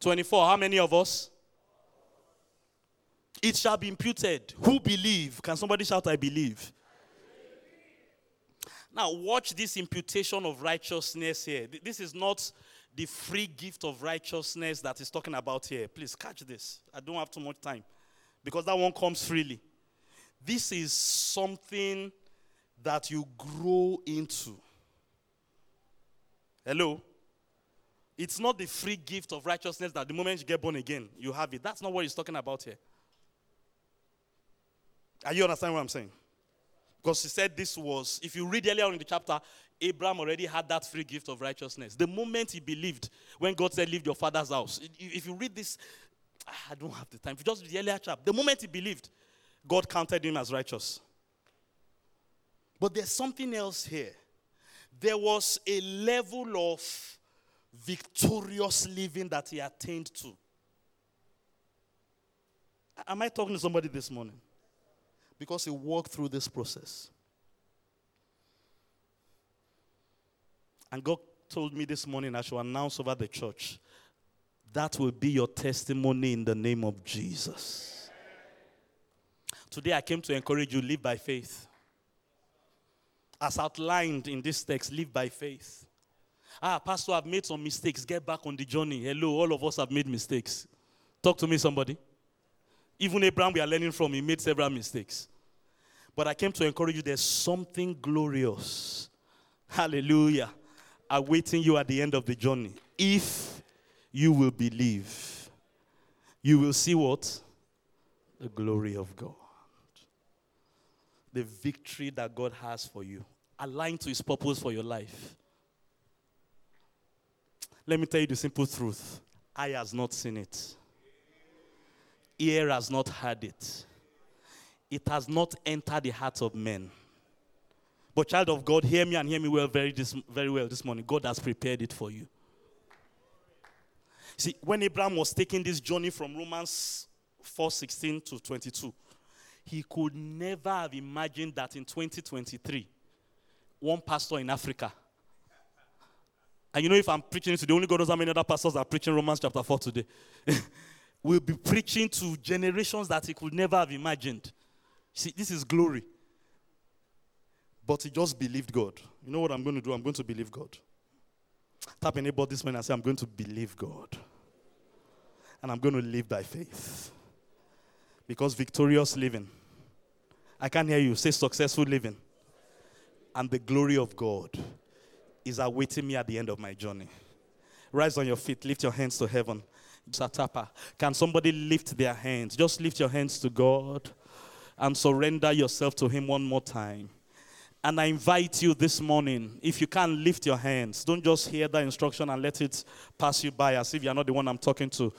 24. How many of us? It shall be imputed. Who believe? Can somebody shout, I believe? Now, watch this imputation of righteousness here. This is not the free gift of righteousness that is talking about here. Please catch this. I don't have too much time because that one comes freely. This is something that you grow into. Hello? It's not the free gift of righteousness that the moment you get born again, you have it. That's not what he's talking about here. Are you understand what I'm saying? Because he said this was, if you read earlier on in the chapter, Abraham already had that free gift of righteousness. The moment he believed, when God said, Leave your father's house. If you read this, I don't have the time. If you just the earlier chap, the moment he believed, God counted him as righteous. But there's something else here. There was a level of victorious living that he attained to. Am I talking to somebody this morning? because he walked through this process. And God told me this morning I should announce over the church That will be your testimony in the name of Jesus. Today I came to encourage you live by faith. As outlined in this text, live by faith. Ah, Pastor, I've made some mistakes. Get back on the journey. Hello, all of us have made mistakes. Talk to me, somebody. Even Abraham, we are learning from, he made several mistakes. But I came to encourage you there's something glorious. Hallelujah. Awaiting you at the end of the journey. If you will believe, you will see what? The glory of God. The victory that God has for you, aligned to his purpose for your life. Let me tell you the simple truth eye has not seen it, ear has not heard it, it has not entered the hearts of men. But, child of God, hear me and hear me well, very, very well this morning. God has prepared it for you. See, when Abraham was taking this journey from Romans 4:16 to 22, he could never have imagined that in 2023, one pastor in Africa and you know, if I'm preaching it today, only God knows how many other pastors are preaching Romans chapter 4 today. *laughs* we'll be preaching to generations that he could never have imagined. See, this is glory. But he just believed God. You know what I'm going to do? I'm going to believe God. Tap anybody this morning and say, I'm going to believe God. And I'm going to live by faith. Because victorious living. I can't hear you. Say successful living. And the glory of God is awaiting me at the end of my journey. Rise on your feet, lift your hands to heaven. Satapa. Can somebody lift their hands? Just lift your hands to God and surrender yourself to Him one more time. And I invite you this morning, if you can't lift your hands, don't just hear the instruction and let it pass you by as if you're not the one I'm talking to.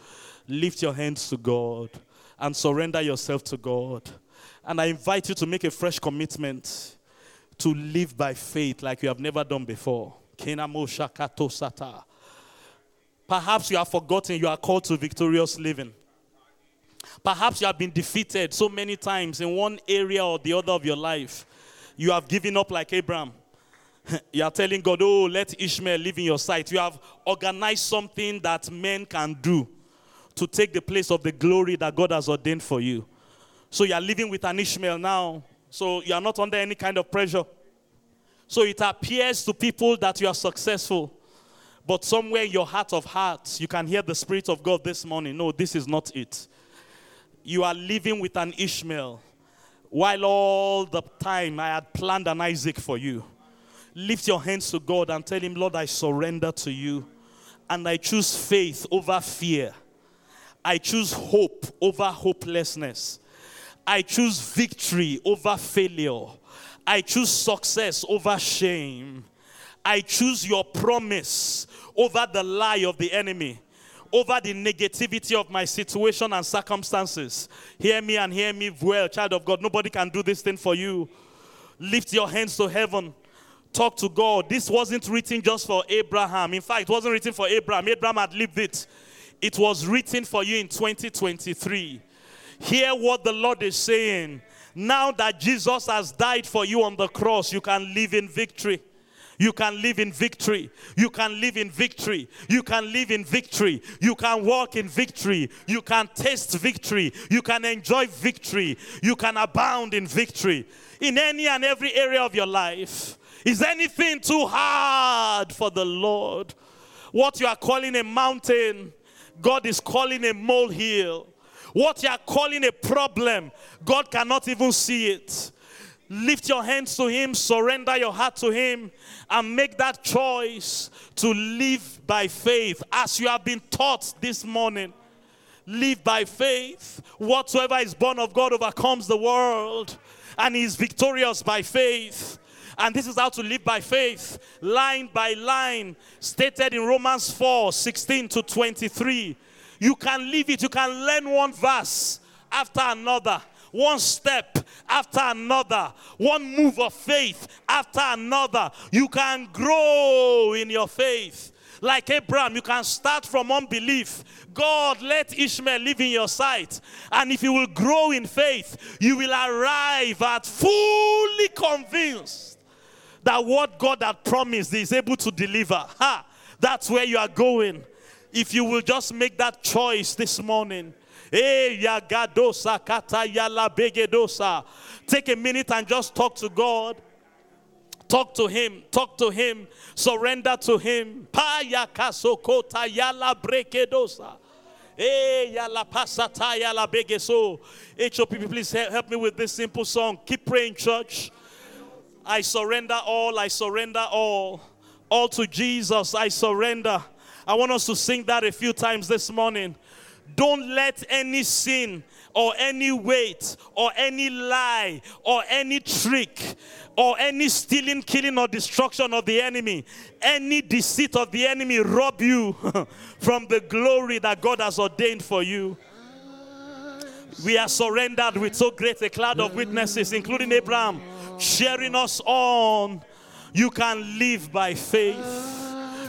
Lift your hands to God and surrender yourself to God. And I invite you to make a fresh commitment to live by faith like you have never done before. Perhaps you have forgotten you are called to victorious living. Perhaps you have been defeated so many times in one area or the other of your life. You have given up like Abraham. *laughs* you are telling God, oh, let Ishmael live in your sight. You have organized something that men can do to take the place of the glory that God has ordained for you. So you are living with an Ishmael now. So you are not under any kind of pressure. So it appears to people that you are successful. But somewhere in your heart of hearts, you can hear the Spirit of God this morning. No, this is not it. You are living with an Ishmael, while all the time I had planned an Isaac for you. Lift your hands to God and tell Him, Lord, I surrender to you. And I choose faith over fear. I choose hope over hopelessness. I choose victory over failure. I choose success over shame. I choose your promise over the lie of the enemy, over the negativity of my situation and circumstances. Hear me and hear me well, child of God. Nobody can do this thing for you. Lift your hands to heaven. Talk to God. This wasn't written just for Abraham. In fact, it wasn't written for Abraham. Abraham had lived it. It was written for you in 2023. Hear what the Lord is saying. Now that Jesus has died for you on the cross, you can live in victory. You can live in victory. You can live in victory. You can live in victory. You can walk in victory. You can taste victory. You can enjoy victory. You can abound in victory in any and every area of your life. Is anything too hard for the Lord? What you are calling a mountain, God is calling a molehill. What you are calling a problem, God cannot even see it. Lift your hands to Him, surrender your heart to Him, and make that choice to live by faith as you have been taught this morning. Live by faith. Whatsoever is born of God overcomes the world, and is victorious by faith. And this is how to live by faith, line by line, stated in Romans 4 16 to 23. You can live it. You can learn one verse after another, one step after another, one move of faith after another. You can grow in your faith. Like Abraham, you can start from unbelief. God, let Ishmael live in your sight. And if you will grow in faith, you will arrive at fully convinced that what God had promised is able to deliver. Ha! That's where you are going. If you will just make that choice this morning. Take a minute and just talk to God. Talk to him. Talk to him. Surrender to him. Pa yakasokota yala brekedosa. Eh, yala pasata yala begeso. HOP, please help me with this simple song. Keep praying, church. I surrender all. I surrender all. All to Jesus. I surrender. I want us to sing that a few times this morning. Don't let any sin or any weight or any lie or any trick or any stealing, killing, or destruction of the enemy, any deceit of the enemy rob you *laughs* from the glory that God has ordained for you. We are surrendered with so great a cloud of witnesses, including Abraham, cheering us on. You can live by faith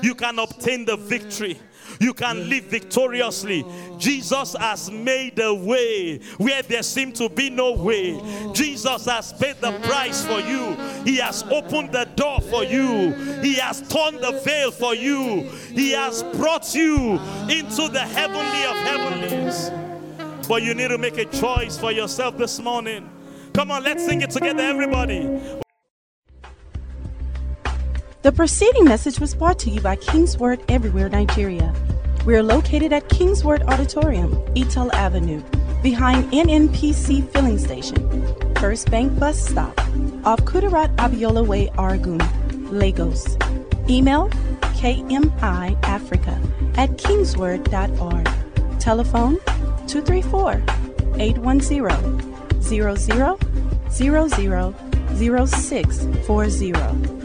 you can obtain the victory. You can live victoriously. Jesus has made a way where there seemed to be no way. Jesus has paid the price for you. He has opened the door for you. He has torn the veil for you. He has brought you into the heavenly of heavenlies. But you need to make a choice for yourself this morning. Come on, let's sing it together, everybody. The preceding message was brought to you by Kingsword Everywhere Nigeria. We are located at Kingsword Auditorium, Etel Avenue, behind NNPC Filling Station, First Bank Bus Stop, off Kudirat Abiola Way, Oregun, Lagos. Email kmiafrica at kingsword.org. Telephone 234 810 00 00 0640.